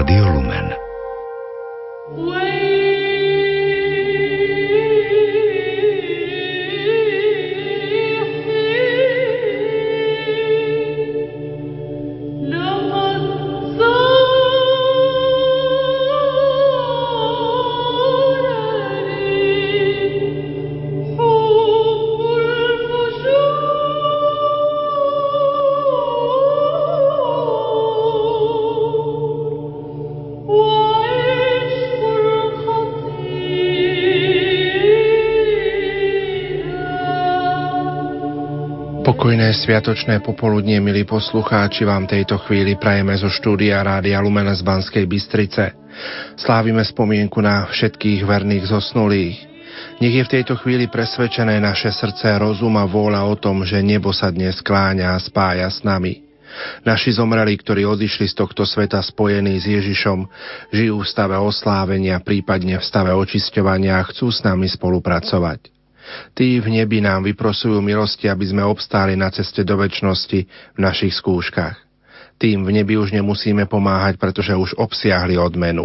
Rádio Lumen. Sviatočné popoludnie, milí poslucháči, vám tejto chvíli prajeme zo štúdia Rádia Lumena z Banskej Bystrice. Slávime spomienku na všetkých verných zosnulých. Nech je v tejto chvíli presvedčené naše srdce, rozum a vôľa o tom, že nebo sa dnes skláňa a spája s nami. Naši zomreli, ktorí odišli z tohto sveta spojení s Ježišom, žijú v stave oslávenia, prípadne v stave očisťovania a chcú s nami spolupracovať. Tí v nebi nám vyprosujú milosti, aby sme obstáli na ceste do väčšnosti v našich skúškach. Tým v nebi už nemusíme pomáhať, pretože už obsiahli odmenu.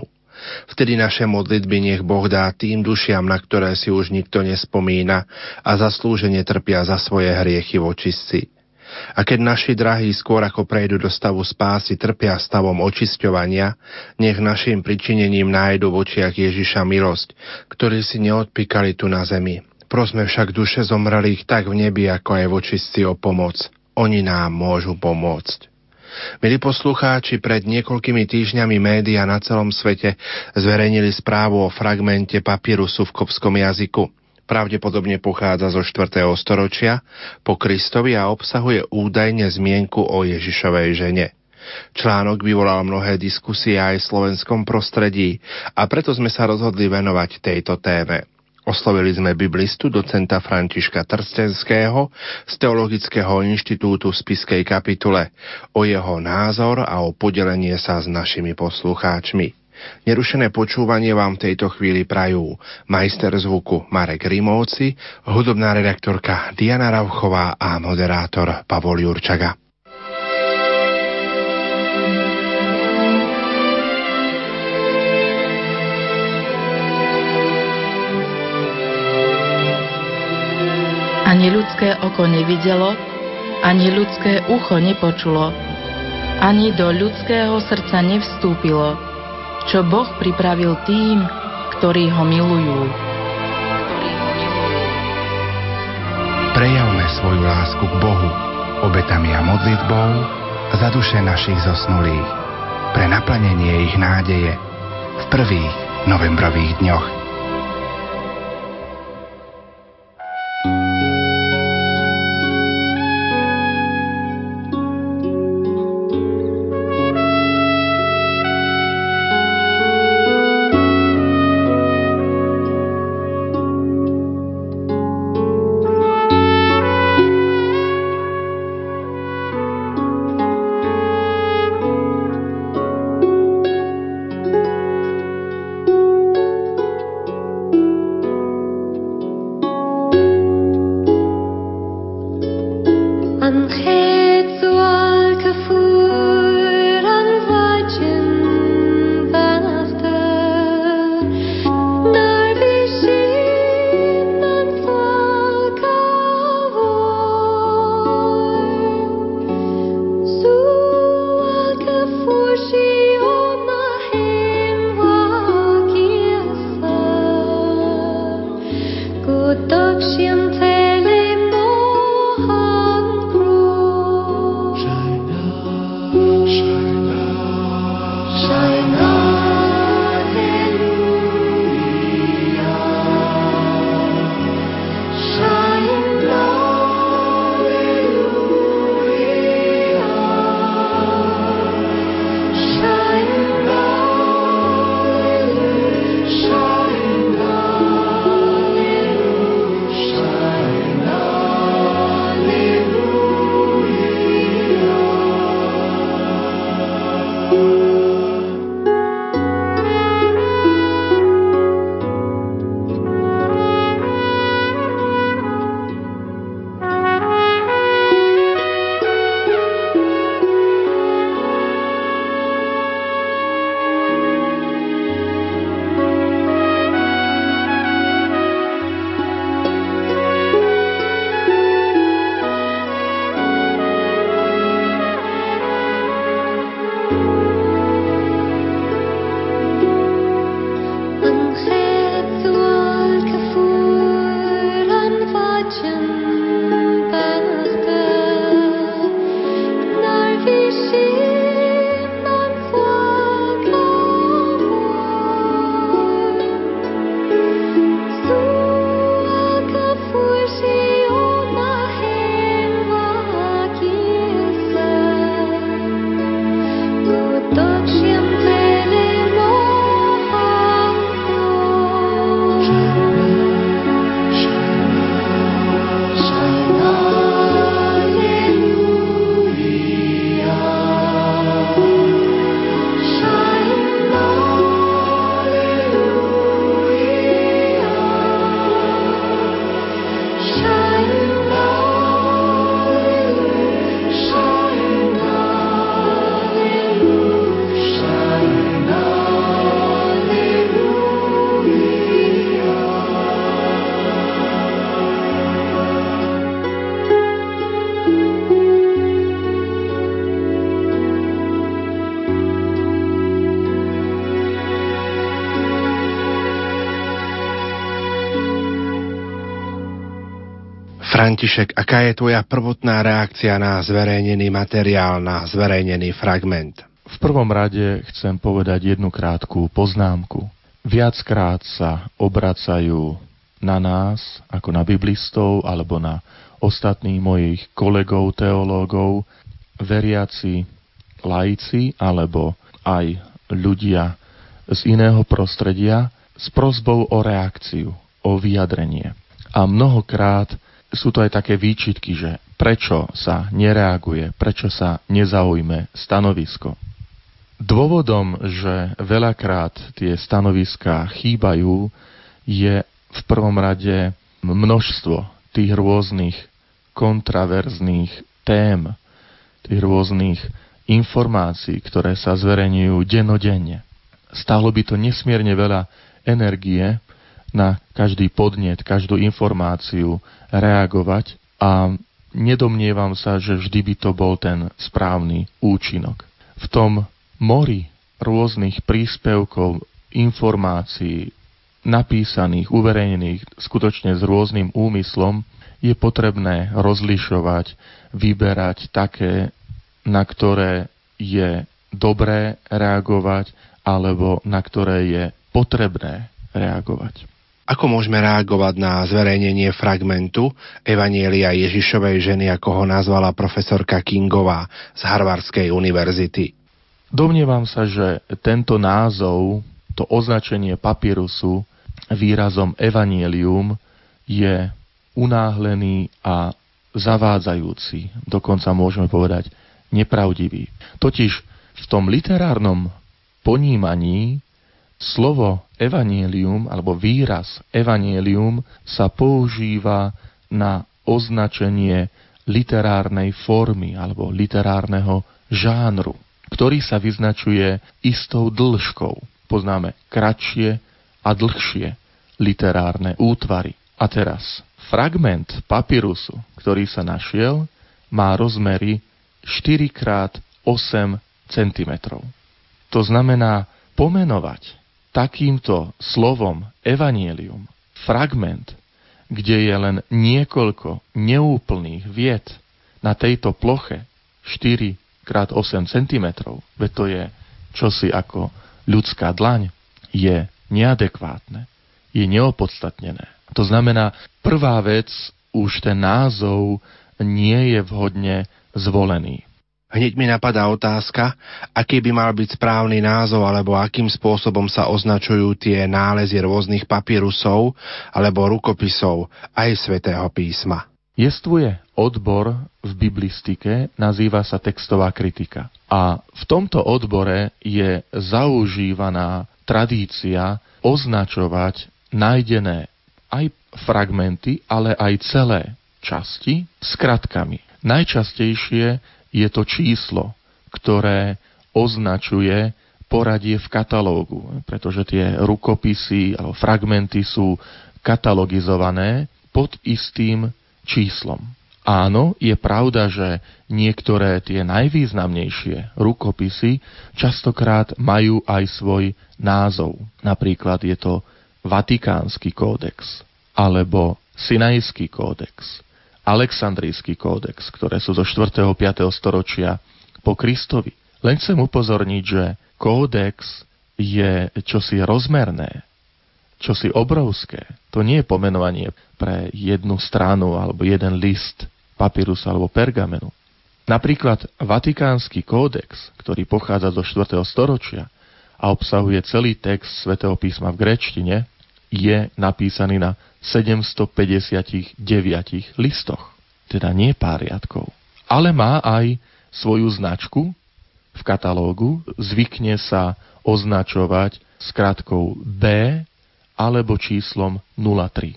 Vtedy naše modlitby nech Boh dá tým dušiam, na ktoré si už nikto nespomína a zaslúžene trpia za svoje hriechy v očistci. A keď naši drahí skôr ako prejdú do stavu spásy, trpia stavom očisťovania, nech našim pričinením nájdu v očiach Ježiša milosť, ktorí si neodpíkali tu na zemi, Prosme však duše zomrelých tak v nebi, ako aj v očistci o pomoc. Oni nám môžu pomôcť. Milí poslucháči, pred niekoľkými týždňami média na celom svete zverejnili správu o fragmente papírusu v kopskom jazyku. Pravdepodobne pochádza zo 4. storočia po Kristovi a obsahuje údajne zmienku o Ježišovej žene. Článok vyvolal mnohé diskusie aj v slovenskom prostredí a preto sme sa rozhodli venovať tejto téme. Oslovili sme biblistu docenta Františka Trstenského z Teologického inštitútu v Spiskej kapitule o jeho názor a o podelenie sa s našimi poslucháčmi. Nerušené počúvanie vám v tejto chvíli prajú majster zvuku Marek Rimovci, hudobná redaktorka Diana Rauchová a moderátor Pavol Jurčaga. Ani ľudské oko nevidelo, ani ľudské ucho nepočulo, ani do ľudského srdca nevstúpilo, čo Boh pripravil tým, ktorí ho milujú. Prejavme svoju lásku k Bohu obetami a modlitbou za duše našich zosnulých, pre naplnenie ich nádeje v prvých novembrových dňoch. František, aká je tvoja prvotná reakcia na zverejnený materiál, na zverejnený fragment? V prvom rade chcem povedať jednu krátku poznámku. Viackrát sa obracajú na nás, ako na biblistov, alebo na ostatných mojich kolegov, teológov, veriaci laici, alebo aj ľudia z iného prostredia s prozbou o reakciu, o vyjadrenie. A mnohokrát sú to aj také výčitky, že prečo sa nereaguje, prečo sa nezaujme stanovisko. Dôvodom, že veľakrát tie stanoviská chýbajú, je v prvom rade množstvo tých rôznych kontraverzných tém, tých rôznych informácií, ktoré sa zverejňujú denodenne. Stálo by to nesmierne veľa energie na každý podnet, každú informáciu reagovať a nedomnievam sa, že vždy by to bol ten správny účinok. V tom mori rôznych príspevkov, informácií, napísaných, uverejnených skutočne s rôznym úmyslom, je potrebné rozlišovať, vyberať také, na ktoré je dobré reagovať alebo na ktoré je potrebné reagovať. Ako môžeme reagovať na zverejnenie fragmentu Evanielia Ježišovej ženy, ako ho nazvala profesorka Kingová z Harvardskej univerzity? Domnievam sa, že tento názov, to označenie papírusu výrazom Evanielium je unáhlený a zavádzajúci, dokonca môžeme povedať nepravdivý. Totiž v tom literárnom ponímaní slovo evanielium alebo výraz evanielium sa používa na označenie literárnej formy alebo literárneho žánru, ktorý sa vyznačuje istou dĺžkou. Poznáme kratšie a dlhšie literárne útvary. A teraz, fragment papírusu, ktorý sa našiel, má rozmery 4 x 8 cm. To znamená pomenovať takýmto slovom evanielium fragment, kde je len niekoľko neúplných vied na tejto ploche 4 x 8 cm, veď to je čosi ako ľudská dlaň, je neadekvátne, je neopodstatnené. To znamená, prvá vec, už ten názov nie je vhodne zvolený. Hneď mi napadá otázka, aký by mal byť správny názov alebo akým spôsobom sa označujú tie nálezy rôznych papírusov alebo rukopisov aj svätého písma. Jestvuje odbor v biblistike, nazýva sa textová kritika. A v tomto odbore je zaužívaná tradícia označovať nájdené aj fragmenty, ale aj celé časti skratkami. Najčastejšie je to číslo, ktoré označuje poradie v katalógu, pretože tie rukopisy alebo fragmenty sú katalogizované pod istým číslom. Áno, je pravda, že niektoré tie najvýznamnejšie rukopisy častokrát majú aj svoj názov. Napríklad je to Vatikánsky kódex alebo Sinajský kódex Aleksandrijský kódex, ktoré sú zo 4. 5. storočia po Kristovi. Len chcem upozorniť, že kódex je čosi rozmerné, čosi obrovské. To nie je pomenovanie pre jednu stranu alebo jeden list papírusu alebo pergamenu. Napríklad Vatikánsky kódex, ktorý pochádza zo 4. storočia a obsahuje celý text svätého písma v grečtine, je napísaný na 759 listoch, teda nie pár riadkov. Ale má aj svoju značku v katalógu, zvykne sa označovať skratkou B alebo číslom 03.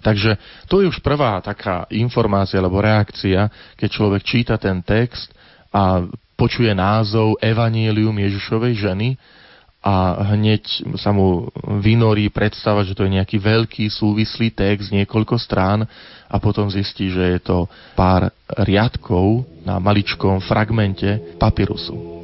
Takže to je už prvá taká informácia alebo reakcia, keď človek číta ten text a počuje názov Evangelium Ježišovej ženy a hneď sa mu vynorí predstava, že to je nejaký veľký súvislý text, niekoľko strán a potom zistí, že je to pár riadkov na maličkom fragmente papirusu.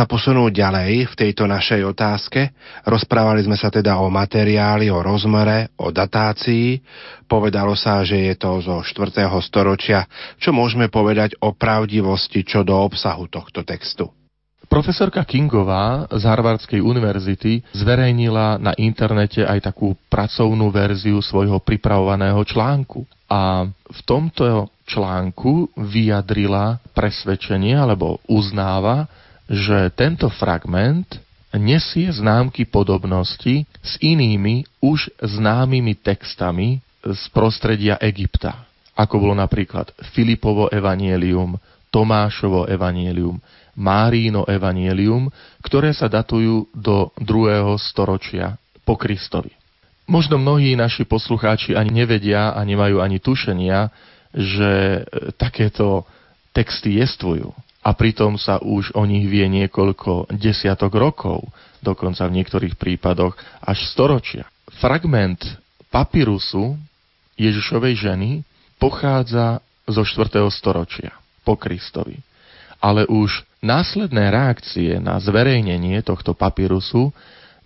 Sa posunúť ďalej v tejto našej otázke. Rozprávali sme sa teda o materiáli, o rozmere, o datácii. Povedalo sa, že je to zo 4. storočia. Čo môžeme povedať o pravdivosti čo do obsahu tohto textu? Profesorka Kingová z Harvardskej univerzity zverejnila na internete aj takú pracovnú verziu svojho pripravovaného článku. A v tomto článku vyjadrila presvedčenie alebo uznáva, že tento fragment nesie známky podobnosti s inými už známymi textami z prostredia Egypta, ako bolo napríklad Filipovo evanielium, Tomášovo evanielium, Márino evanielium, ktoré sa datujú do 2. storočia po Kristovi. Možno mnohí naši poslucháči ani nevedia a nemajú ani tušenia, že takéto texty jestvujú a pritom sa už o nich vie niekoľko desiatok rokov, dokonca v niektorých prípadoch až storočia. Fragment papírusu Ježišovej ženy pochádza zo 4. storočia po Kristovi. Ale už následné reakcie na zverejnenie tohto papírusu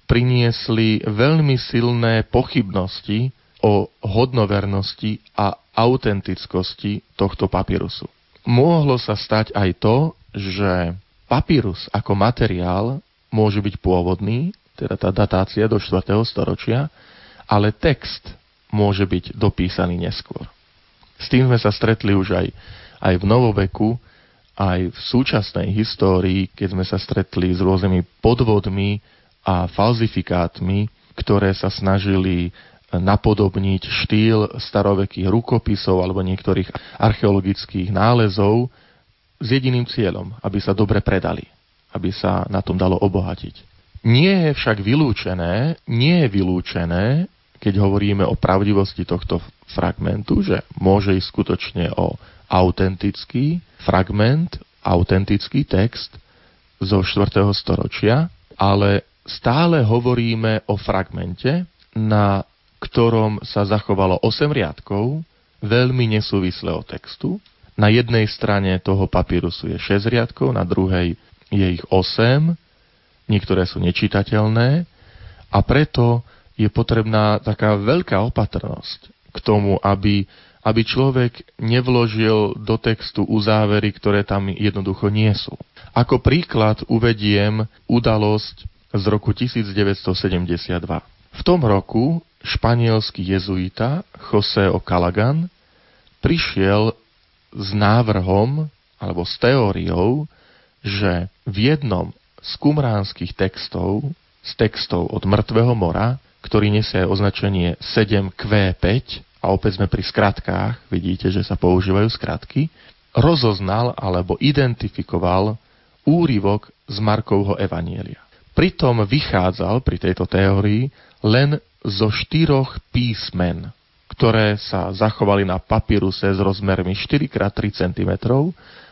priniesli veľmi silné pochybnosti o hodnovernosti a autentickosti tohto papírusu mohlo sa stať aj to, že papírus ako materiál môže byť pôvodný, teda tá datácia do 4. storočia, ale text môže byť dopísaný neskôr. S tým sme sa stretli už aj, aj v novoveku, aj v súčasnej histórii, keď sme sa stretli s rôznymi podvodmi a falzifikátmi, ktoré sa snažili napodobniť štýl starovekých rukopisov alebo niektorých archeologických nálezov s jediným cieľom, aby sa dobre predali, aby sa na tom dalo obohatiť. Nie je však vylúčené, nie je vylúčené, keď hovoríme o pravdivosti tohto fragmentu, že môže ísť skutočne o autentický fragment, autentický text zo 4. storočia, ale stále hovoríme o fragmente, na ktorom sa zachovalo 8 riadkov, veľmi nesúvislého textu. Na jednej strane toho papírusu je 6 riadkov, na druhej je ich 8, niektoré sú nečitateľné a preto je potrebná taká veľká opatrnosť k tomu, aby, aby človek nevložil do textu uzávery, ktoré tam jednoducho nie sú. Ako príklad uvediem udalosť z roku 1972. V tom roku španielský jezuita José o Calagan prišiel s návrhom alebo s teóriou, že v jednom z kumránskych textov, z textov od Mŕtvého mora, ktorý nesie označenie 7Q5, a opäť sme pri skratkách, vidíte, že sa používajú skratky, rozoznal alebo identifikoval úryvok z Markovho Evanielia. Pritom vychádzal pri tejto teórii len zo štyroch písmen, ktoré sa zachovali na papíruse s rozmermi 4x3 cm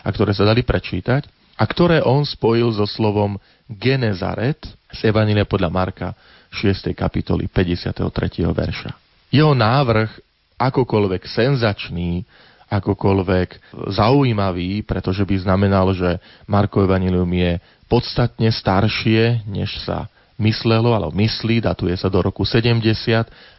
a ktoré sa dali prečítať a ktoré on spojil so slovom Genezaret z Evanília podľa Marka 6. kapitoly 53. verša. Jeho návrh akokoľvek senzačný, akokoľvek zaujímavý, pretože by znamenal, že Marko Evangelium je podstatne staršie, než sa myslelo, alebo myslí, datuje sa do roku 70,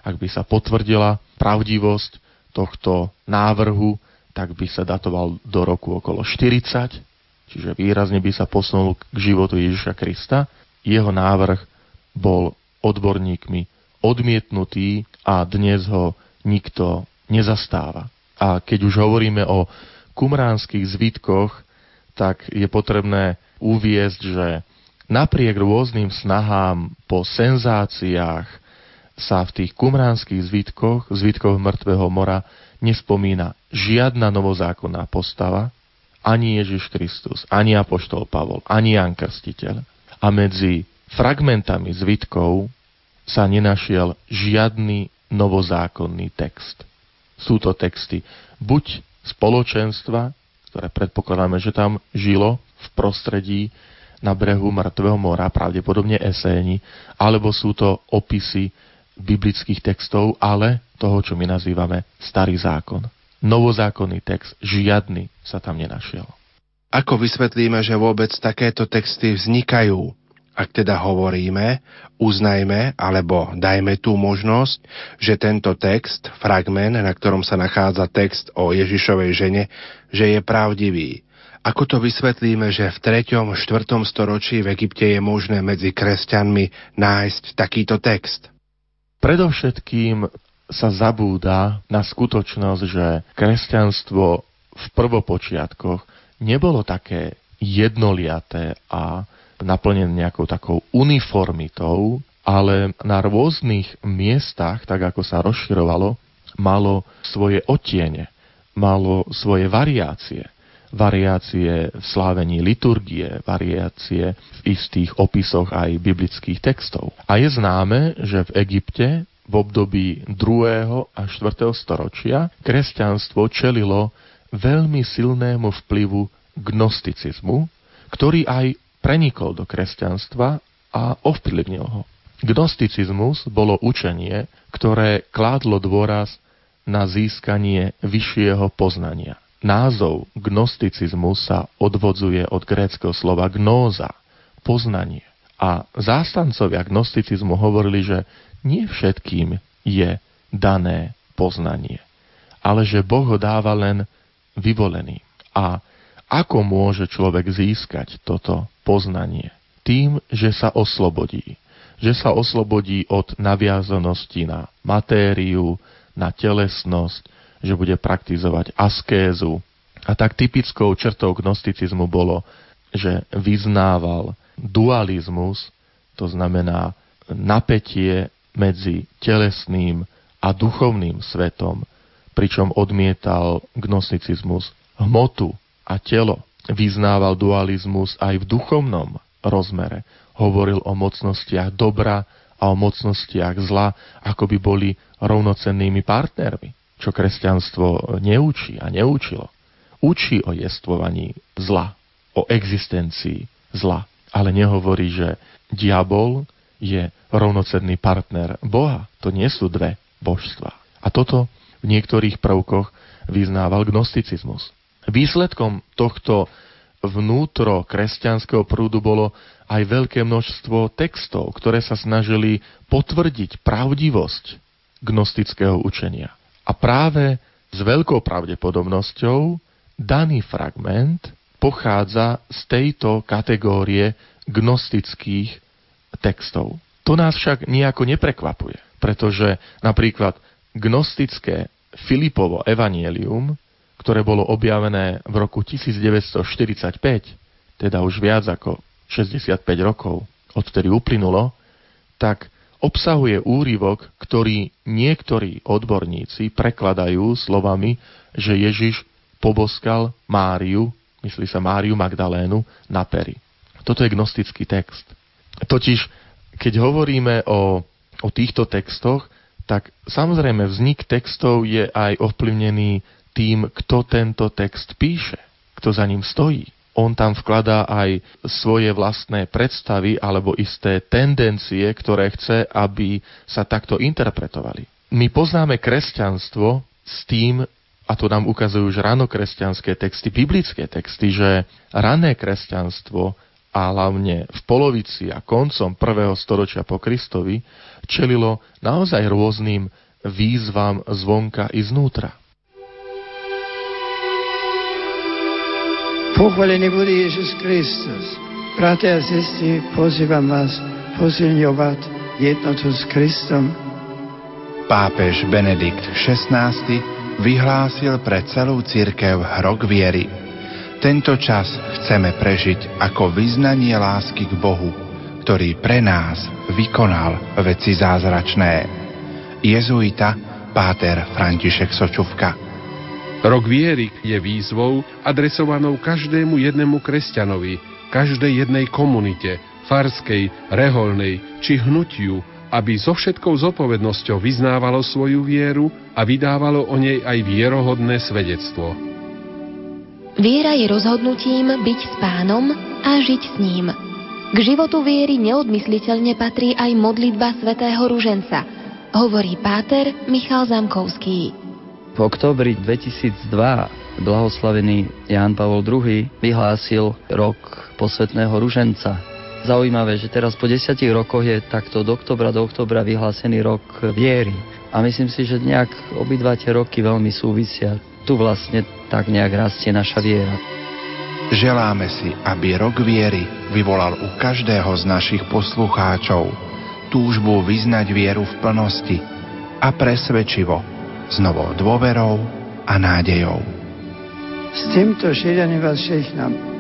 ak by sa potvrdila pravdivosť tohto návrhu, tak by sa datoval do roku okolo 40, čiže výrazne by sa posunul k životu Ježiša Krista. Jeho návrh bol odborníkmi odmietnutý a dnes ho nikto nezastáva. A keď už hovoríme o kumránskych zvitkoch, tak je potrebné uviezť, že napriek rôznym snahám po senzáciách sa v tých kumránskych zvitkoch, zvitkoch mŕtvého mora, nespomína žiadna novozákonná postava, ani Ježiš Kristus, ani Apoštol Pavol, ani Jan Krstiteľ. A medzi fragmentami zvitkov sa nenašiel žiadny novozákonný text. Sú to texty buď spoločenstva, ktoré predpokladáme, že tam žilo v prostredí na brehu Mŕtvého mora, pravdepodobne eséni, alebo sú to opisy biblických textov, ale toho, čo my nazývame Starý zákon. Novozákonný text, žiadny sa tam nenašiel. Ako vysvetlíme, že vôbec takéto texty vznikajú? Ak teda hovoríme, uznajme alebo dajme tú možnosť, že tento text, fragment, na ktorom sa nachádza text o Ježišovej žene, že je pravdivý. Ako to vysvetlíme, že v 3. 4. storočí v Egypte je možné medzi kresťanmi nájsť takýto text? Predovšetkým sa zabúda na skutočnosť, že kresťanstvo v prvopočiatkoch nebolo také jednoliaté a naplnené nejakou takou uniformitou, ale na rôznych miestach, tak ako sa rozširovalo, malo svoje otiene, malo svoje variácie. Variácie v slávení liturgie, variácie v istých opisoch aj biblických textov. A je známe, že v Egypte v období 2. a 4. storočia kresťanstvo čelilo veľmi silnému vplyvu gnosticizmu, ktorý aj prenikol do kresťanstva a ovplyvnil ho. Gnosticizmus bolo učenie, ktoré kládlo dôraz na získanie vyššieho poznania. Názov gnosticizmu sa odvodzuje od gréckého slova gnóza, poznanie. A zástancovia gnosticizmu hovorili, že nie všetkým je dané poznanie, ale že Boh ho dáva len vyvolený. A ako môže človek získať toto poznanie? Tým, že sa oslobodí. Že sa oslobodí od naviazanosti na matériu, na telesnosť, že bude praktizovať askézu. A tak typickou črtou gnosticizmu bolo, že vyznával dualizmus, to znamená napätie medzi telesným a duchovným svetom, pričom odmietal gnosticizmus hmotu a telo. Vyznával dualizmus aj v duchovnom rozmere. Hovoril o mocnostiach dobra a o mocnostiach zla, ako by boli rovnocennými partnermi, čo kresťanstvo neučí a neučilo. Učí o jestvovaní zla, o existencii zla, ale nehovorí, že diabol je rovnocenný partner Boha. To nie sú dve božstva. A toto v niektorých prvkoch vyznával gnosticizmus. Výsledkom tohto vnútro kresťanského prúdu bolo aj veľké množstvo textov, ktoré sa snažili potvrdiť pravdivosť gnostického učenia. A práve s veľkou pravdepodobnosťou daný fragment pochádza z tejto kategórie gnostických textov. To nás však nejako neprekvapuje, pretože napríklad gnostické Filipovo evanielium, ktoré bolo objavené v roku 1945, teda už viac ako 65 rokov, odtedy uplynulo, tak obsahuje úryvok, ktorý niektorí odborníci prekladajú slovami, že Ježiš poboskal Máriu, myslí sa Máriu Magdalénu, na pery. Toto je gnostický text. Totiž, keď hovoríme o, o týchto textoch, tak samozrejme vznik textov je aj ovplyvnený tým, kto tento text píše, kto za ním stojí. On tam vkladá aj svoje vlastné predstavy alebo isté tendencie, ktoré chce, aby sa takto interpretovali. My poznáme kresťanstvo s tým, a to nám ukazujú už ranokresťanské texty, biblické texty, že rané kresťanstvo a hlavne v polovici a koncom prvého storočia po Kristovi čelilo naozaj rôznym výzvam zvonka i znútra. Pochválený bude Ježiš Kristus. Bratia a sestry, pozývam vás posilňovať jednotu s Kristom. Pápež Benedikt XVI vyhlásil pre celú církev rok viery – tento čas chceme prežiť ako vyznanie lásky k Bohu, ktorý pre nás vykonal veci zázračné. Jezuita Páter František Sočuvka Rok viery je výzvou adresovanou každému jednému kresťanovi, každej jednej komunite, farskej, reholnej či hnutiu, aby so všetkou zodpovednosťou vyznávalo svoju vieru a vydávalo o nej aj vierohodné svedectvo. Viera je rozhodnutím byť s pánom a žiť s ním. K životu viery neodmysliteľne patrí aj modlitba svätého Ruženca, hovorí páter Michal Zamkovský. V oktobri 2002 blahoslavený Ján Pavol II vyhlásil rok posvetného ruženca. Zaujímavé, že teraz po desiatich rokoch je takto do oktobra do oktobra vyhlásený rok viery. A myslím si, že nejak obidva tie roky veľmi súvisia. Tu vlastne tak nejak rastie naša viera. Želáme si, aby rok viery vyvolal u každého z našich poslucháčov túžbu vyznať vieru v plnosti a presvedčivo, s novou dôverou a nádejou. S týmto šírením vás všechnám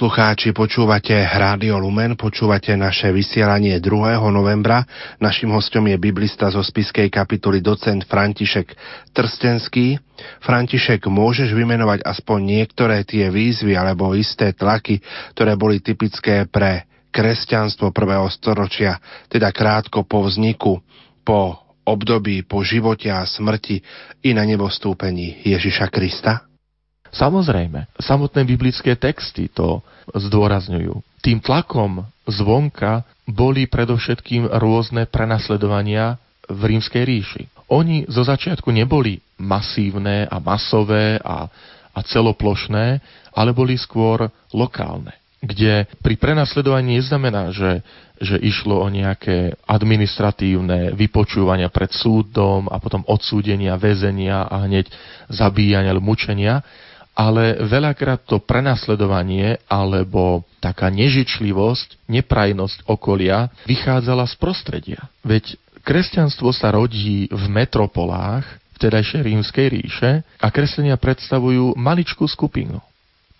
poslucháči, počúvate Rádio Lumen, počúvate naše vysielanie 2. novembra. Našim hostom je biblista zo spiskej kapituly docent František Trstenský. František, môžeš vymenovať aspoň niektoré tie výzvy alebo isté tlaky, ktoré boli typické pre kresťanstvo prvého storočia, teda krátko po vzniku, po období, po živote a smrti i na nebostúpení Ježiša Krista? Samozrejme, samotné biblické texty to zdôrazňujú. Tým tlakom zvonka boli predovšetkým rôzne prenasledovania v rímskej ríši. Oni zo začiatku neboli masívne a masové a, a celoplošné, ale boli skôr lokálne kde pri prenasledovaní neznamená, že, že išlo o nejaké administratívne vypočúvania pred súdom a potom odsúdenia, väzenia a hneď zabíjania alebo mučenia, ale veľakrát to prenasledovanie alebo taká nežičlivosť, neprajnosť okolia vychádzala z prostredia. Veď kresťanstvo sa rodí v metropolách vtedajšej rímskej ríše a kresťania predstavujú maličkú skupinu.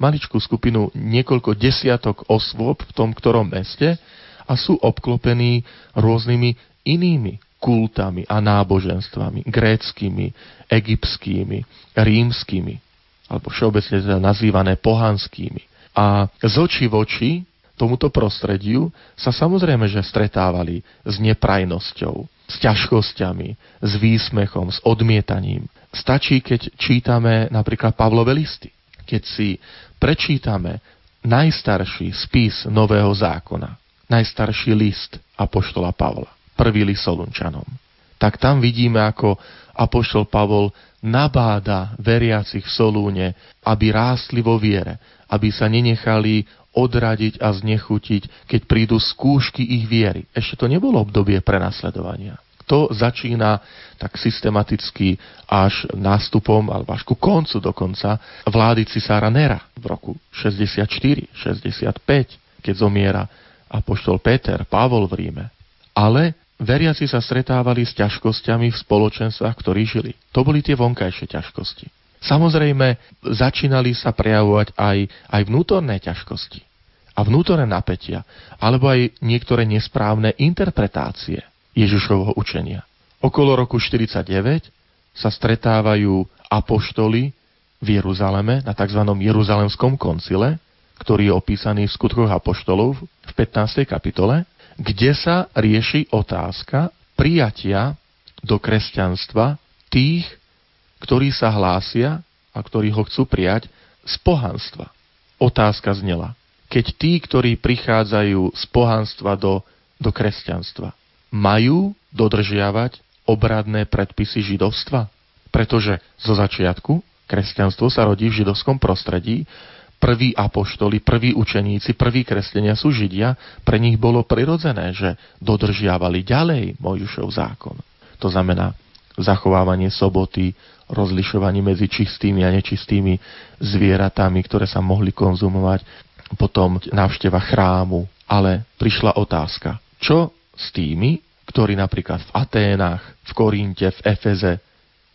Maličkú skupinu niekoľko desiatok osôb v tom ktorom meste a sú obklopení rôznymi inými kultami a náboženstvami, gréckými, egyptskými, rímskymi alebo všeobecne teda nazývané pohanskými. A z očí v oči tomuto prostrediu sa samozrejme, že stretávali s neprajnosťou, s ťažkosťami, s výsmechom, s odmietaním. Stačí, keď čítame napríklad Pavlové listy. Keď si prečítame najstarší spis Nového zákona, najstarší list Apoštola Pavla, prvý list Solunčanom, tak tam vidíme, ako Apoštol Pavol nabáda veriacich v Solúne, aby rástli vo viere, aby sa nenechali odradiť a znechutiť, keď prídu skúšky ich viery. Ešte to nebolo obdobie prenasledovania. to začína tak systematicky až nástupom, alebo až ku koncu dokonca, vlády cisára Nera v roku 64, 65, keď zomiera apoštol Peter, Pavol v Ríme. Ale veriaci sa stretávali s ťažkosťami v spoločenstvách, ktorí žili. To boli tie vonkajšie ťažkosti. Samozrejme, začínali sa prejavovať aj, aj vnútorné ťažkosti a vnútorné napätia, alebo aj niektoré nesprávne interpretácie Ježišovho učenia. Okolo roku 49 sa stretávajú apoštoli v Jeruzaleme na tzv. Jeruzalemskom koncile, ktorý je opísaný v skutkoch apoštolov v 15. kapitole, kde sa rieši otázka prijatia do kresťanstva tých, ktorí sa hlásia a ktorí ho chcú prijať z pohanstva. Otázka znela, keď tí, ktorí prichádzajú z pohanstva do, do kresťanstva, majú dodržiavať obradné predpisy židovstva? Pretože zo začiatku kresťanstvo sa rodí v židovskom prostredí, prví apoštoli, prví učeníci, prví kresťania sú židia, pre nich bolo prirodzené, že dodržiavali ďalej Mojžišov zákon. To znamená zachovávanie soboty, rozlišovanie medzi čistými a nečistými zvieratami, ktoré sa mohli konzumovať, potom návšteva chrámu, ale prišla otázka, čo s tými, ktorí napríklad v Aténach, v Korinte, v Efeze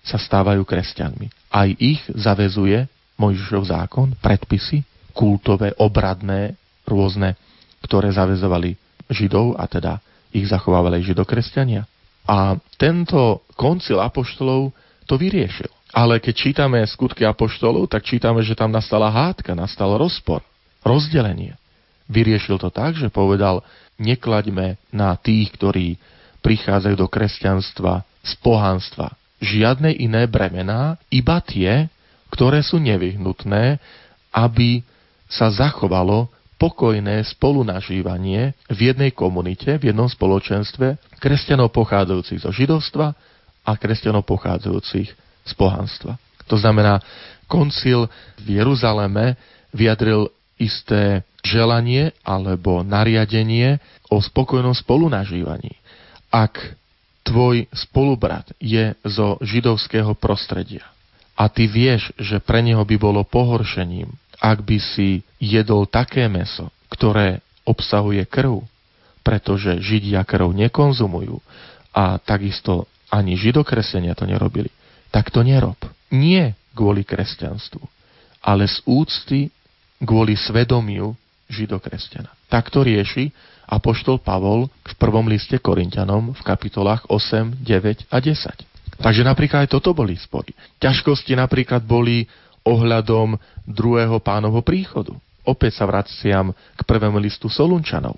sa stávajú kresťanmi. Aj ich zavezuje Mojžišov zákon, predpisy, kultové, obradné, rôzne, ktoré zavezovali Židov a teda ich zachovávali židokresťania. A tento koncil apoštolov to vyriešil. Ale keď čítame skutky apoštolov, tak čítame, že tam nastala hádka, nastal rozpor rozdelenie. Vyriešil to tak, že povedal, neklaďme na tých, ktorí prichádzajú do kresťanstva z pohanstva žiadne iné bremená, iba tie, ktoré sú nevyhnutné, aby sa zachovalo pokojné spolunažívanie v jednej komunite, v jednom spoločenstve kresťanov pochádzajúcich zo židovstva a kresťanov pochádzajúcich z pohanstva. To znamená, koncil v Jeruzaleme vyjadril isté želanie alebo nariadenie o spokojnom spolunažívaní. Ak tvoj spolubrat je zo židovského prostredia a ty vieš, že pre neho by bolo pohoršením, ak by si jedol také meso, ktoré obsahuje krv, pretože Židia krv nekonzumujú a takisto ani židokresenia to nerobili, tak to nerob. Nie kvôli kresťanstvu, ale z úcty kvôli svedomiu židokresťana. Tak to rieši apoštol Pavol v prvom liste Korintianom v kapitolách 8, 9 a 10. Takže napríklad aj toto boli spory. Ťažkosti napríklad boli ohľadom druhého pánovho príchodu. Opäť sa vraciam k prvému listu Solunčanov,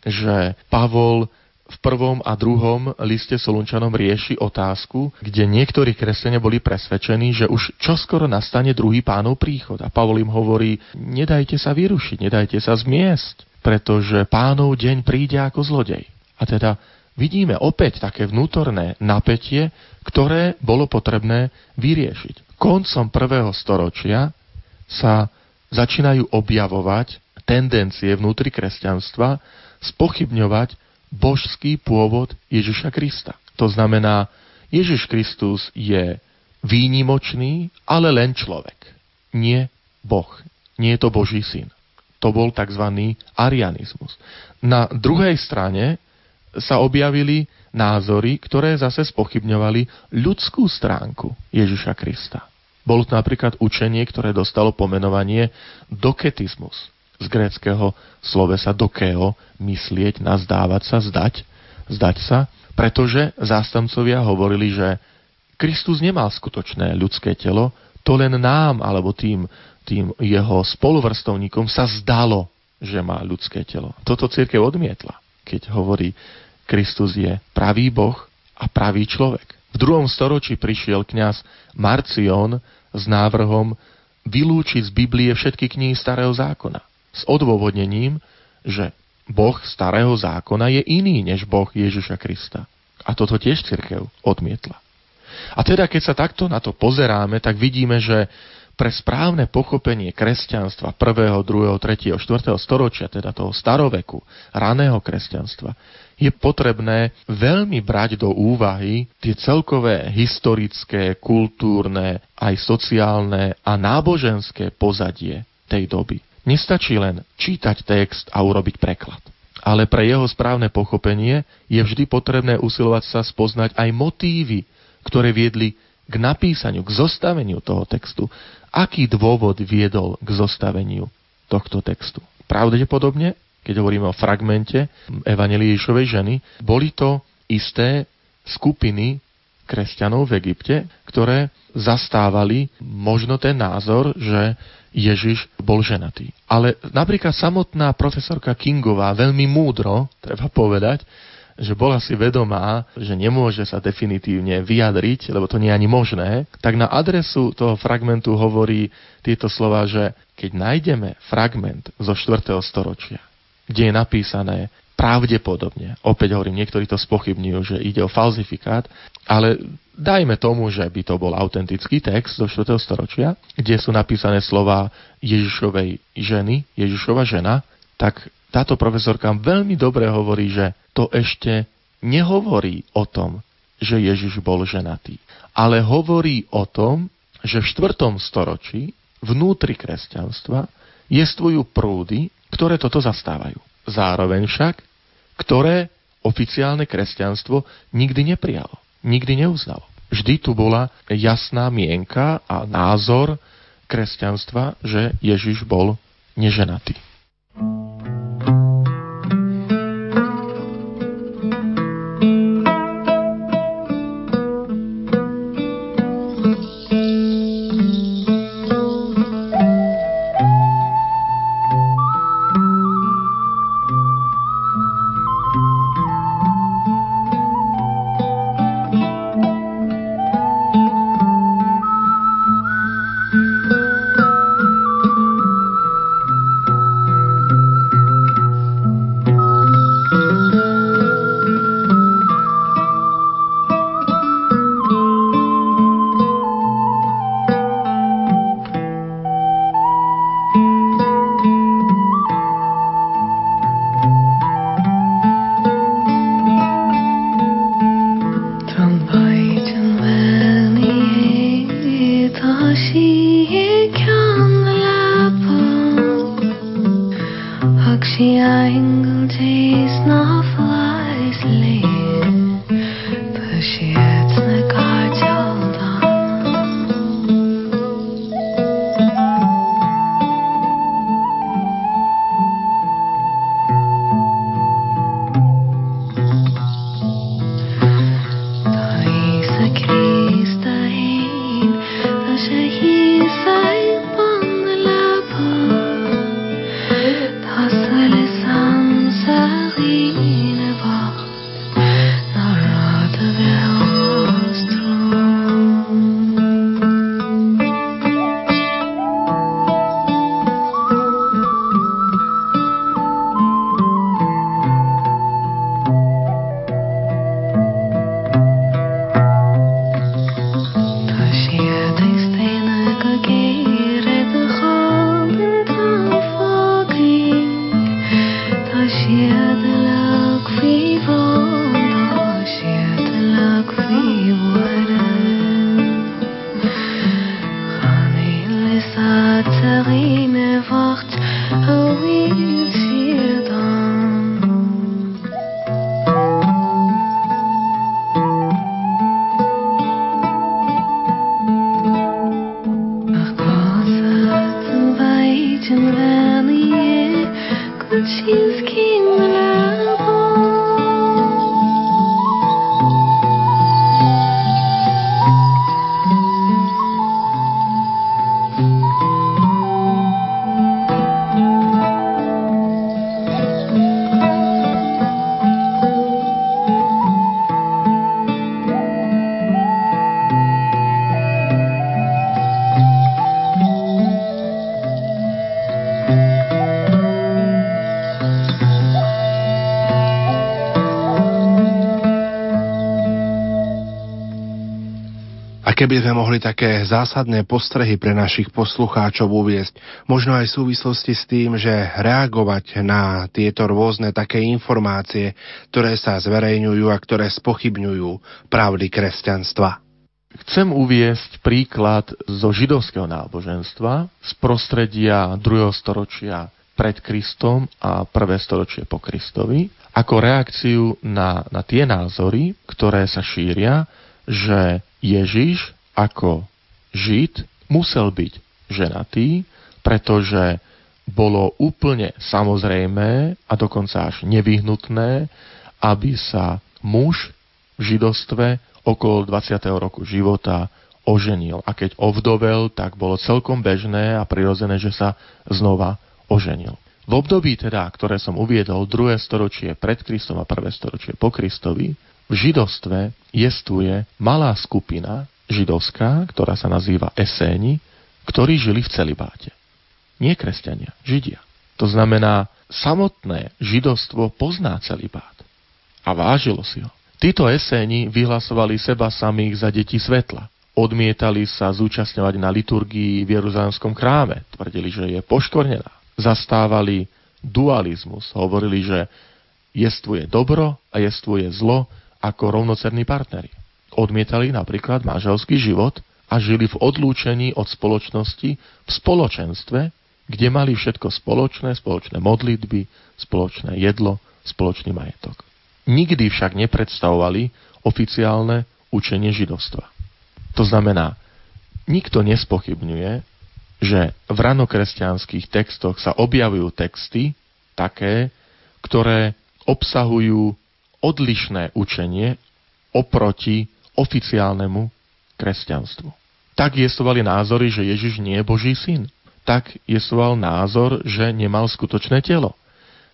že Pavol v prvom a druhom liste Solunčanom rieši otázku, kde niektorí kresťania boli presvedčení, že už čoskoro nastane druhý pánov príchod. A Pavol im hovorí, nedajte sa vyrušiť, nedajte sa zmiesť, pretože pánov deň príde ako zlodej. A teda vidíme opäť také vnútorné napätie, ktoré bolo potrebné vyriešiť. Koncom prvého storočia sa začínajú objavovať tendencie vnútri kresťanstva spochybňovať božský pôvod Ježiša Krista. To znamená, Ježiš Kristus je výnimočný, ale len človek. Nie Boh. Nie je to Boží syn. To bol tzv. arianizmus. Na druhej strane sa objavili názory, ktoré zase spochybňovali ľudskú stránku Ježiša Krista. Bolo to napríklad učenie, ktoré dostalo pomenovanie doketizmus z gréckého slovesa dokeo, myslieť, nazdávať sa, zdať, zdať sa, pretože zástancovia hovorili, že Kristus nemal skutočné ľudské telo, to len nám, alebo tým, tým jeho spoluvrstovníkom sa zdalo, že má ľudské telo. Toto církev odmietla, keď hovorí, Kristus je pravý Boh a pravý človek. V druhom storočí prišiel kňaz Marcion s návrhom vylúčiť z Biblie všetky knihy Starého zákona s odôvodnením, že Boh starého zákona je iný než Boh Ježiša Krista. A toto tiež cirkev odmietla. A teda, keď sa takto na to pozeráme, tak vidíme, že pre správne pochopenie kresťanstva 1., 2., 3., 4. storočia, teda toho staroveku, raného kresťanstva, je potrebné veľmi brať do úvahy tie celkové historické, kultúrne, aj sociálne a náboženské pozadie tej doby. Nestačí len čítať text a urobiť preklad. Ale pre jeho správne pochopenie je vždy potrebné usilovať sa spoznať aj motívy, ktoré viedli k napísaniu, k zostaveniu toho textu. Aký dôvod viedol k zostaveniu tohto textu? Pravdepodobne, keď hovoríme o fragmente Evangelii ženy, boli to isté skupiny kresťanov v Egypte, ktoré zastávali možno ten názor, že Ježiš bol ženatý. Ale napríklad samotná profesorka Kingová veľmi múdro, treba povedať, že bola si vedomá, že nemôže sa definitívne vyjadriť, lebo to nie je ani možné, tak na adresu toho fragmentu hovorí tieto slova, že keď nájdeme fragment zo 4. storočia, kde je napísané pravdepodobne, opäť hovorím, niektorí to spochybňujú, že ide o falzifikát, ale dajme tomu, že by to bol autentický text zo 4. storočia, kde sú napísané slova Ježišovej ženy, Ježišova žena, tak táto profesorka veľmi dobre hovorí, že to ešte nehovorí o tom, že Ježiš bol ženatý, ale hovorí o tom, že v 4. storočí vnútri kresťanstva jestvujú prúdy, ktoré toto zastávajú. Zároveň však, ktoré oficiálne kresťanstvo nikdy neprijalo, nikdy neuznalo. Vždy tu bola jasná mienka a názor kresťanstva, že Ježiš bol neženatý. Keby sme mohli také zásadné postrehy pre našich poslucháčov uviesť, možno aj v súvislosti s tým, že reagovať na tieto rôzne také informácie, ktoré sa zverejňujú a ktoré spochybňujú pravdy kresťanstva. Chcem uviesť príklad zo židovského náboženstva z prostredia 2. storočia pred Kristom a prvé storočie po Kristovi, ako reakciu na, na tie názory, ktoré sa šíria, že Ježiš ako Žid musel byť ženatý, pretože bolo úplne samozrejmé a dokonca až nevyhnutné, aby sa muž v židostve okolo 20. roku života oženil. A keď ovdovel, tak bolo celkom bežné a prirodzené, že sa znova oženil. V období teda, ktoré som uviedol, druhé storočie pred Kristom a prvé storočie po Kristovi, v židovstve jestuje malá skupina židovská, ktorá sa nazýva Eséni, ktorí žili v celibáte. Nie kresťania, židia. To znamená, samotné židovstvo pozná celibát. A vážilo si ho. Títo eséni vyhlasovali seba samých za deti svetla. Odmietali sa zúčastňovať na liturgii v Jeruzalemskom chráme. Tvrdili, že je poškornená. Zastávali dualizmus. Hovorili, že jestvuje dobro a jestvuje zlo ako rovnocerní partneri. Odmietali napríklad manželský život a žili v odlúčení od spoločnosti v spoločenstve, kde mali všetko spoločné, spoločné modlitby, spoločné jedlo, spoločný majetok. Nikdy však nepredstavovali oficiálne učenie židovstva. To znamená, nikto nespochybňuje, že v ranokresťanských textoch sa objavujú texty také, ktoré obsahujú odlišné učenie oproti oficiálnemu kresťanstvu. Tak jestovali názory, že Ježiš nie je Boží syn. Tak jestoval názor, že nemal skutočné telo.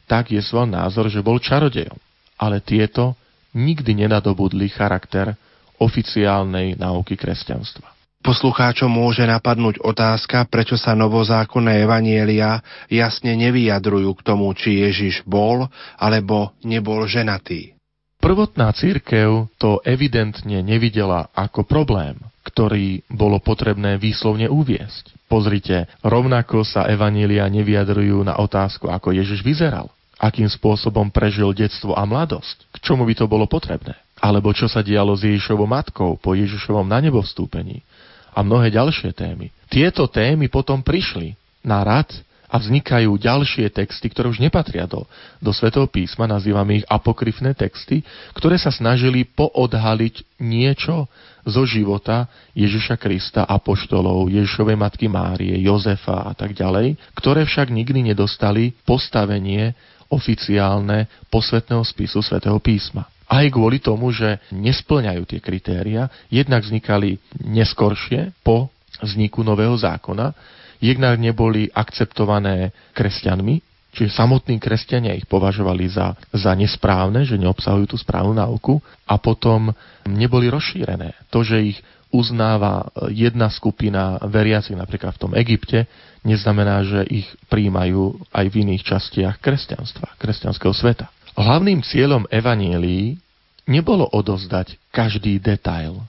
Tak jestoval názor, že bol čarodejom. Ale tieto nikdy nenadobudli charakter oficiálnej náuky kresťanstva. Poslucháčom môže napadnúť otázka, prečo sa novozákonné evanielia jasne nevyjadrujú k tomu, či Ježiš bol alebo nebol ženatý. Prvotná církev to evidentne nevidela ako problém, ktorý bolo potrebné výslovne uviesť. Pozrite, rovnako sa evanília nevyjadrujú na otázku, ako Ježiš vyzeral, akým spôsobom prežil detstvo a mladosť, k čomu by to bolo potrebné, alebo čo sa dialo s Ježišovou matkou po Ježišovom na nebo vstúpení a mnohé ďalšie témy. Tieto témy potom prišli na rad a vznikajú ďalšie texty, ktoré už nepatria do, do Svetého písma, nazývame ich apokryfné texty, ktoré sa snažili poodhaliť niečo zo života Ježiša Krista, apoštolov, Ježišovej matky Márie, Jozefa a tak ďalej, ktoré však nikdy nedostali postavenie oficiálne posvetného spisu Svetého písma. Aj kvôli tomu, že nesplňajú tie kritéria, jednak vznikali neskoršie po vzniku nového zákona, jednak neboli akceptované kresťanmi, čiže samotní kresťania ich považovali za, za nesprávne, že neobsahujú tú správnu náuku a potom neboli rozšírené. To, že ich uznáva jedna skupina veriacich napríklad v tom Egypte, neznamená, že ich príjmajú aj v iných častiach kresťanstva, kresťanského sveta. Hlavným cieľom evanielii nebolo odozdať každý detail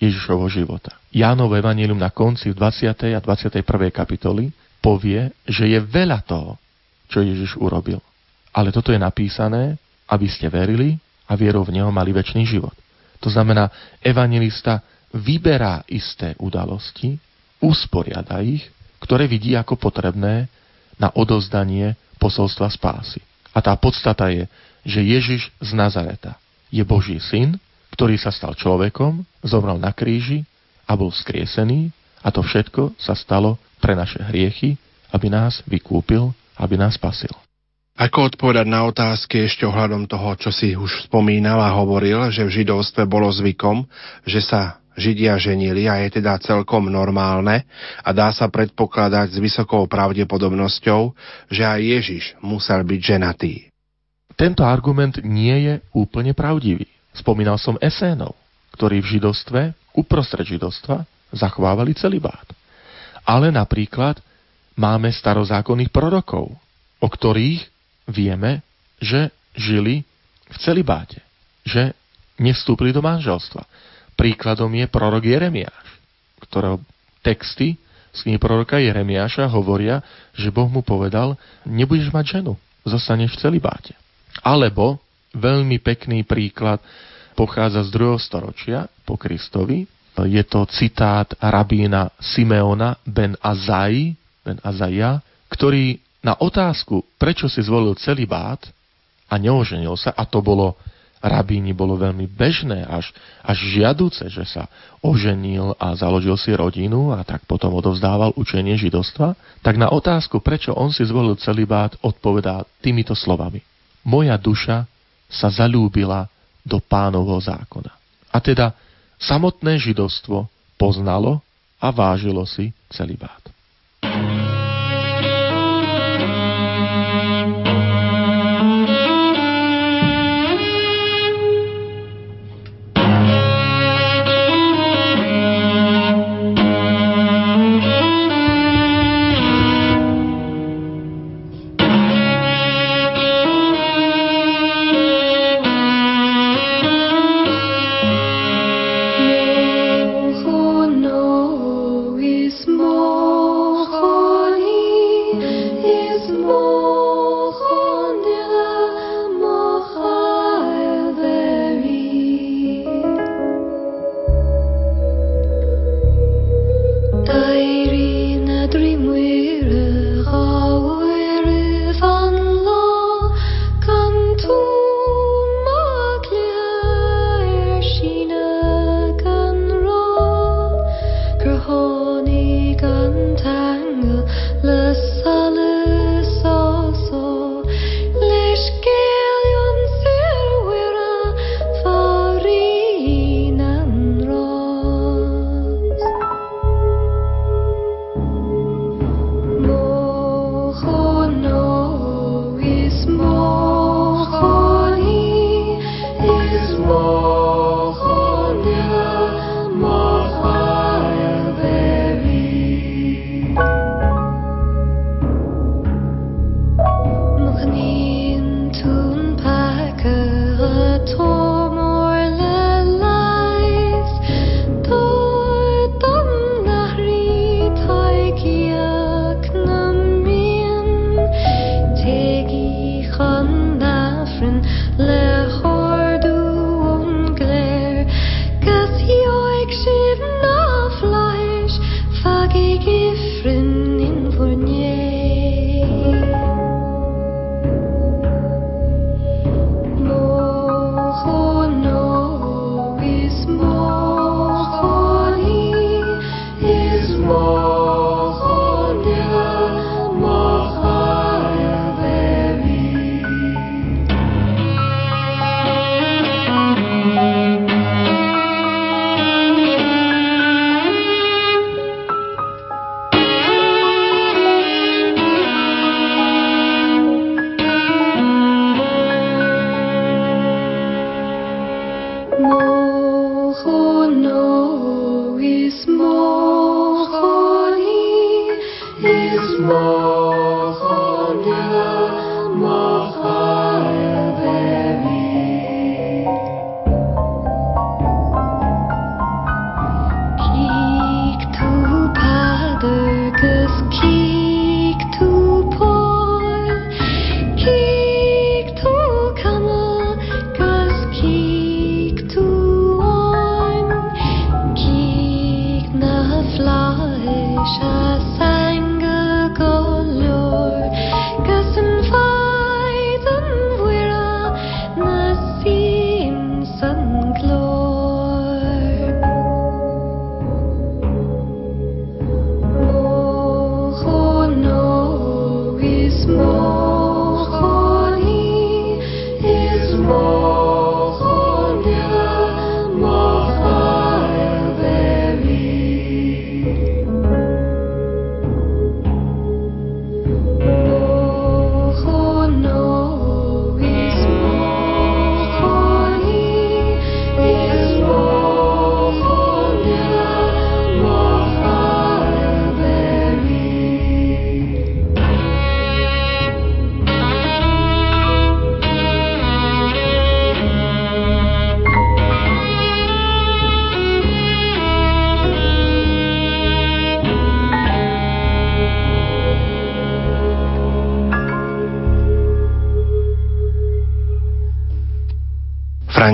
Ježišovho života. Jánov Evangelium na konci v 20. a 21. kapitoli povie, že je veľa toho, čo Ježiš urobil. Ale toto je napísané, aby ste verili a vierou v Neho mali väčší život. To znamená, evangelista vyberá isté udalosti, usporiada ich, ktoré vidí ako potrebné na odozdanie posolstva spásy. A tá podstata je, že Ježiš z Nazareta je Boží syn, ktorý sa stal človekom, zomrel na kríži a bol skriesený a to všetko sa stalo pre naše hriechy, aby nás vykúpil, aby nás spasil. Ako odpovedať na otázky ešte ohľadom toho, čo si už spomínal a hovoril, že v židovstve bolo zvykom, že sa Židia ženili a je teda celkom normálne a dá sa predpokladať s vysokou pravdepodobnosťou, že aj Ježiš musel byť ženatý. Tento argument nie je úplne pravdivý. Spomínal som Esénov, ktorí v židostve, uprostred židovstva, zachovávali celibát. Ale napríklad máme starozákonných prorokov, o ktorých vieme, že žili v celibáte, že nevstúpili do manželstva. príkladom je prorok Jeremiáš, ktorého texty z knihy proroka Jeremiáša hovoria, že Boh mu povedal, nebudeš mať ženu, zostaneš v celibáte. Alebo veľmi pekný príklad pochádza z 2. storočia po Kristovi. Je to citát rabína Simeona ben Azai, ben Azaja, ktorý na otázku, prečo si zvolil celibát a neoženil sa, a to bolo rabíni bolo veľmi bežné, až, až žiaduce, že sa oženil a založil si rodinu a tak potom odovzdával učenie židovstva, tak na otázku, prečo on si zvolil celibát, odpovedá týmito slovami. Moja duša sa zalúbila do pánovho zákona. A teda samotné židovstvo poznalo a vážilo si celibát.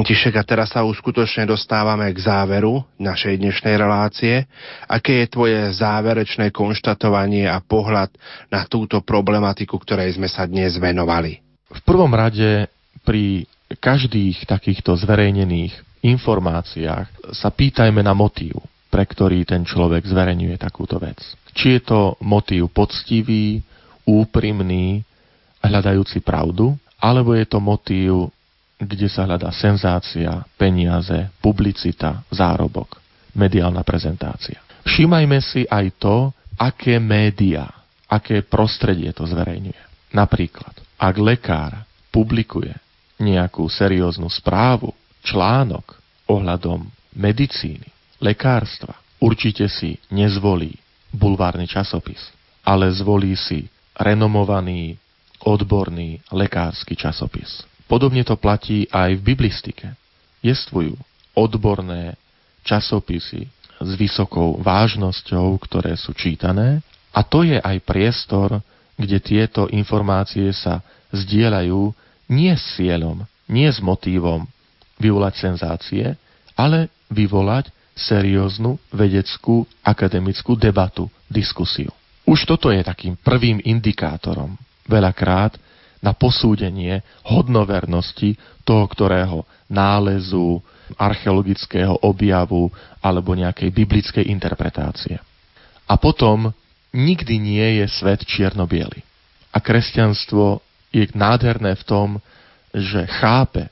František, a teraz sa už skutočne dostávame k záveru našej dnešnej relácie. Aké je tvoje záverečné konštatovanie a pohľad na túto problematiku, ktorej sme sa dnes venovali? V prvom rade pri každých takýchto zverejnených informáciách sa pýtajme na motív, pre ktorý ten človek zverejňuje takúto vec. Či je to motív poctivý, úprimný, hľadajúci pravdu, alebo je to motív kde sa hľadá senzácia, peniaze, publicita, zárobok, mediálna prezentácia. Všímajme si aj to, aké média, aké prostredie to zverejňuje. Napríklad, ak lekár publikuje nejakú serióznu správu, článok ohľadom medicíny, lekárstva, určite si nezvolí bulvárny časopis, ale zvolí si renomovaný, odborný lekársky časopis. Podobne to platí aj v biblistike. Jestvujú odborné časopisy s vysokou vážnosťou, ktoré sú čítané a to je aj priestor, kde tieto informácie sa zdieľajú nie s cieľom, nie s motívom vyvolať senzácie, ale vyvolať serióznu vedeckú akademickú debatu, diskusiu. Už toto je takým prvým indikátorom. Veľakrát na posúdenie hodnovernosti toho, ktorého nálezu, archeologického objavu alebo nejakej biblickej interpretácie. A potom nikdy nie je svet čierno A kresťanstvo je nádherné v tom, že chápe,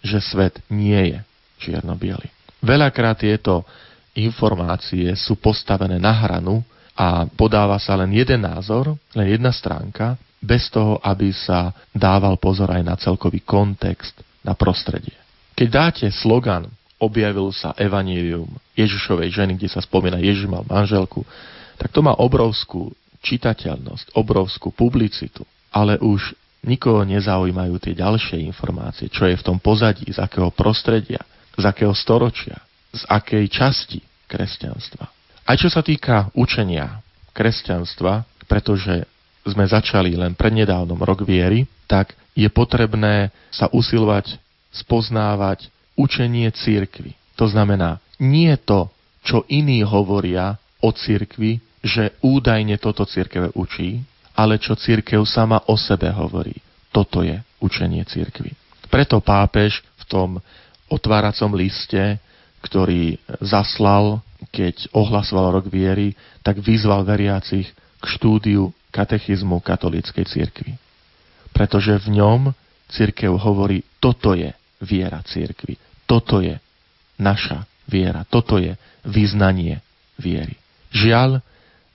že svet nie je čierno Veľakrát tieto informácie sú postavené na hranu a podáva sa len jeden názor, len jedna stránka bez toho, aby sa dával pozor aj na celkový kontext, na prostredie. Keď dáte slogan objavil sa evanílium Ježišovej ženy, kde sa spomína Ježiš mal manželku, tak to má obrovskú čitateľnosť, obrovskú publicitu, ale už nikoho nezaujímajú tie ďalšie informácie, čo je v tom pozadí, z akého prostredia, z akého storočia, z akej časti kresťanstva. Aj čo sa týka učenia kresťanstva, pretože sme začali len prednedávnom rok viery, tak je potrebné sa usilovať spoznávať učenie církvy. To znamená, nie to, čo iní hovoria o církvi, že údajne toto církev učí, ale čo církev sama o sebe hovorí. Toto je učenie církvy. Preto pápež v tom otváracom liste, ktorý zaslal, keď ohlasoval rok viery, tak vyzval veriacich k štúdiu katechizmu katolíckej cirkvi. Pretože v ňom cirkev hovorí, toto je viera cirkvi, toto je naša viera, toto je vyznanie viery. Žiaľ,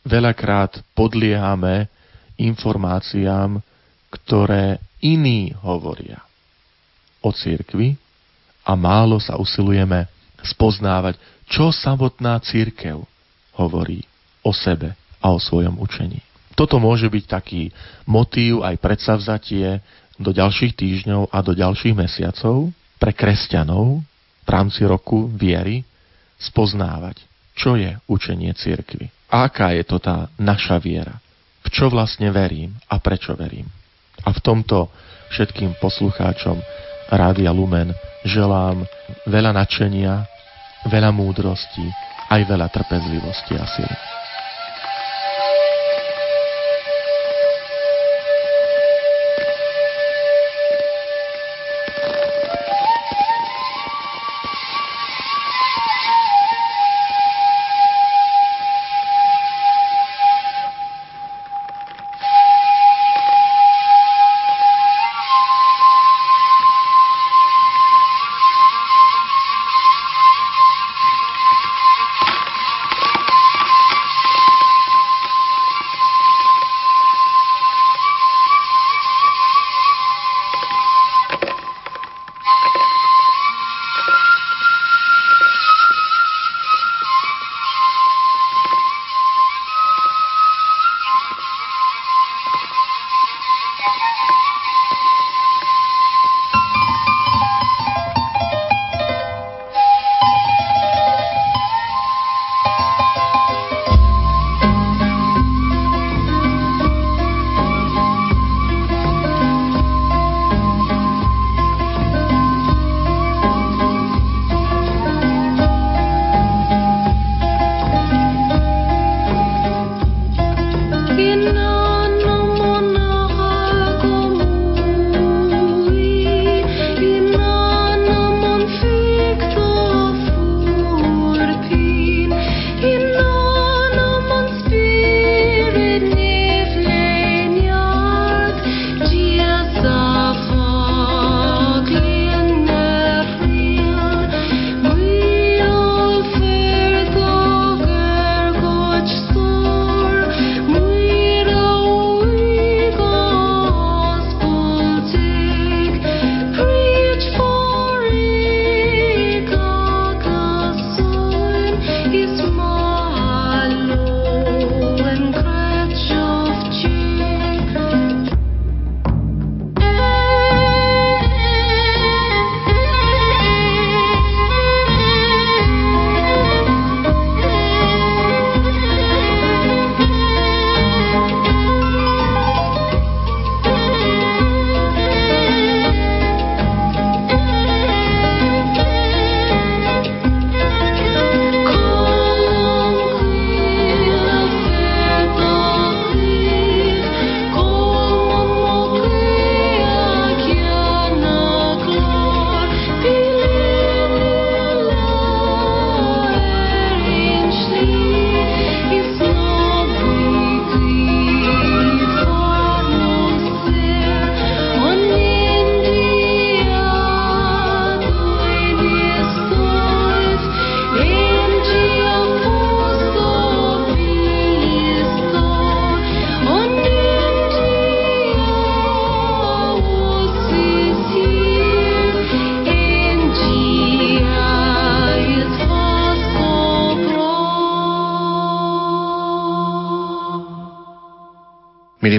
veľakrát podliehame informáciám, ktoré iní hovoria o cirkvi a málo sa usilujeme spoznávať, čo samotná církev hovorí o sebe a o svojom učení. Toto môže byť taký motív aj predsavzatie do ďalších týždňov a do ďalších mesiacov pre kresťanov v rámci roku viery spoznávať, čo je učenie cirkvy. Aká je to tá naša viera. V čo vlastne verím a prečo verím. A v tomto všetkým poslucháčom Rádia Lumen želám veľa nadšenia, veľa múdrosti, aj veľa trpezlivosti a sily.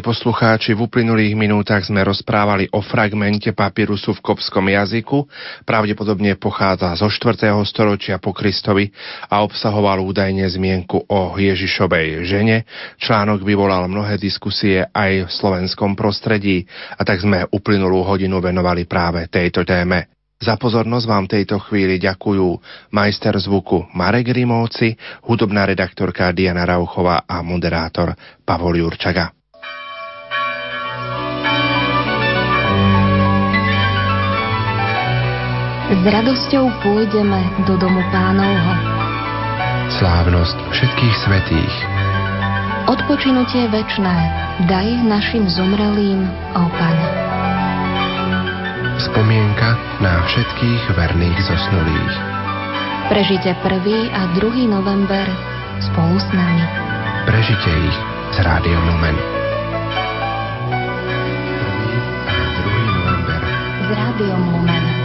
Milí poslucháči, v uplynulých minútach sme rozprávali o fragmente papírusu v kopskom jazyku, pravdepodobne pochádza zo 4. storočia po Kristovi a obsahoval údajne zmienku o Ježišovej žene. Článok vyvolal mnohé diskusie aj v slovenskom prostredí a tak sme uplynulú hodinu venovali práve tejto téme. Za pozornosť vám tejto chvíli ďakujú majster zvuku Marek Rimovci, hudobná redaktorka Diana Rauchová a moderátor Pavol Jurčaga. S radosťou pôjdeme do domu pánovho. Slávnosť všetkých svetých. Odpočinutie večné daj našim zomrelým, ó Pane. Spomienka na všetkých verných zosnulých. Prežite 1. a 2. november spolu s nami. Prežite ich s Rádiom Lumen. 1. a 2. november s Rádiom Lumen.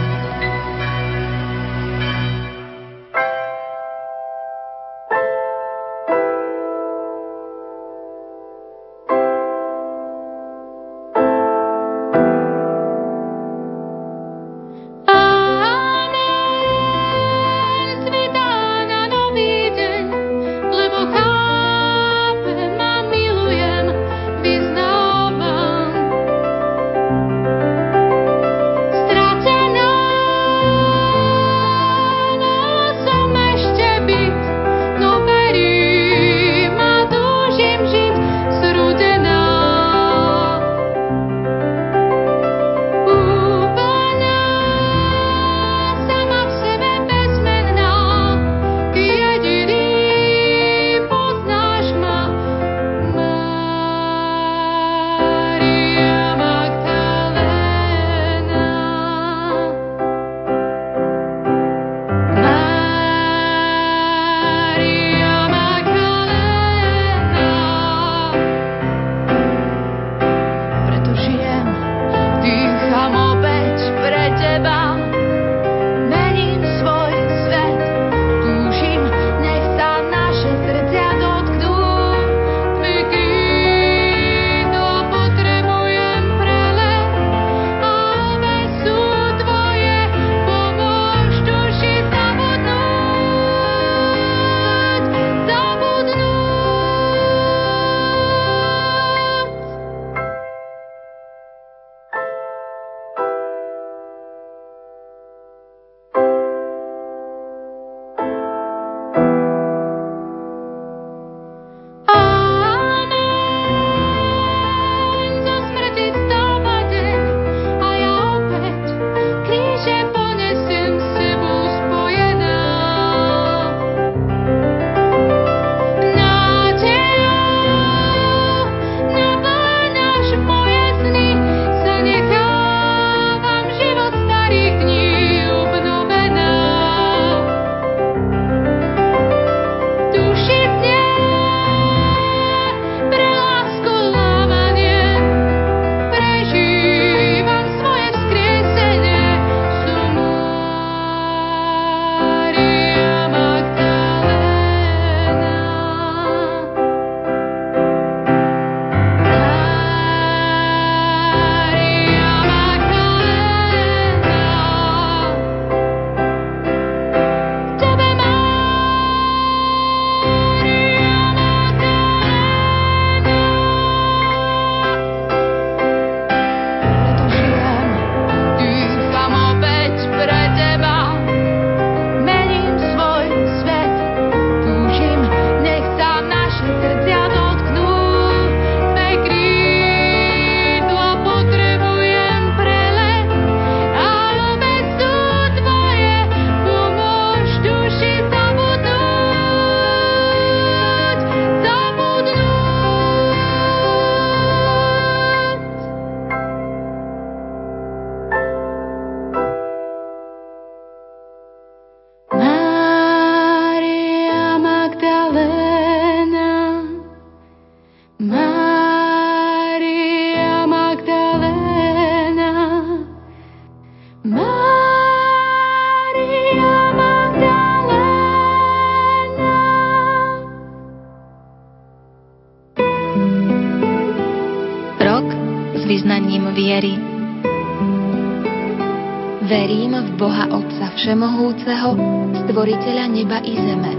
Stvoriteľa neba i zeme.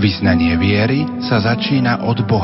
Vyznanie viery sa začína od Boha.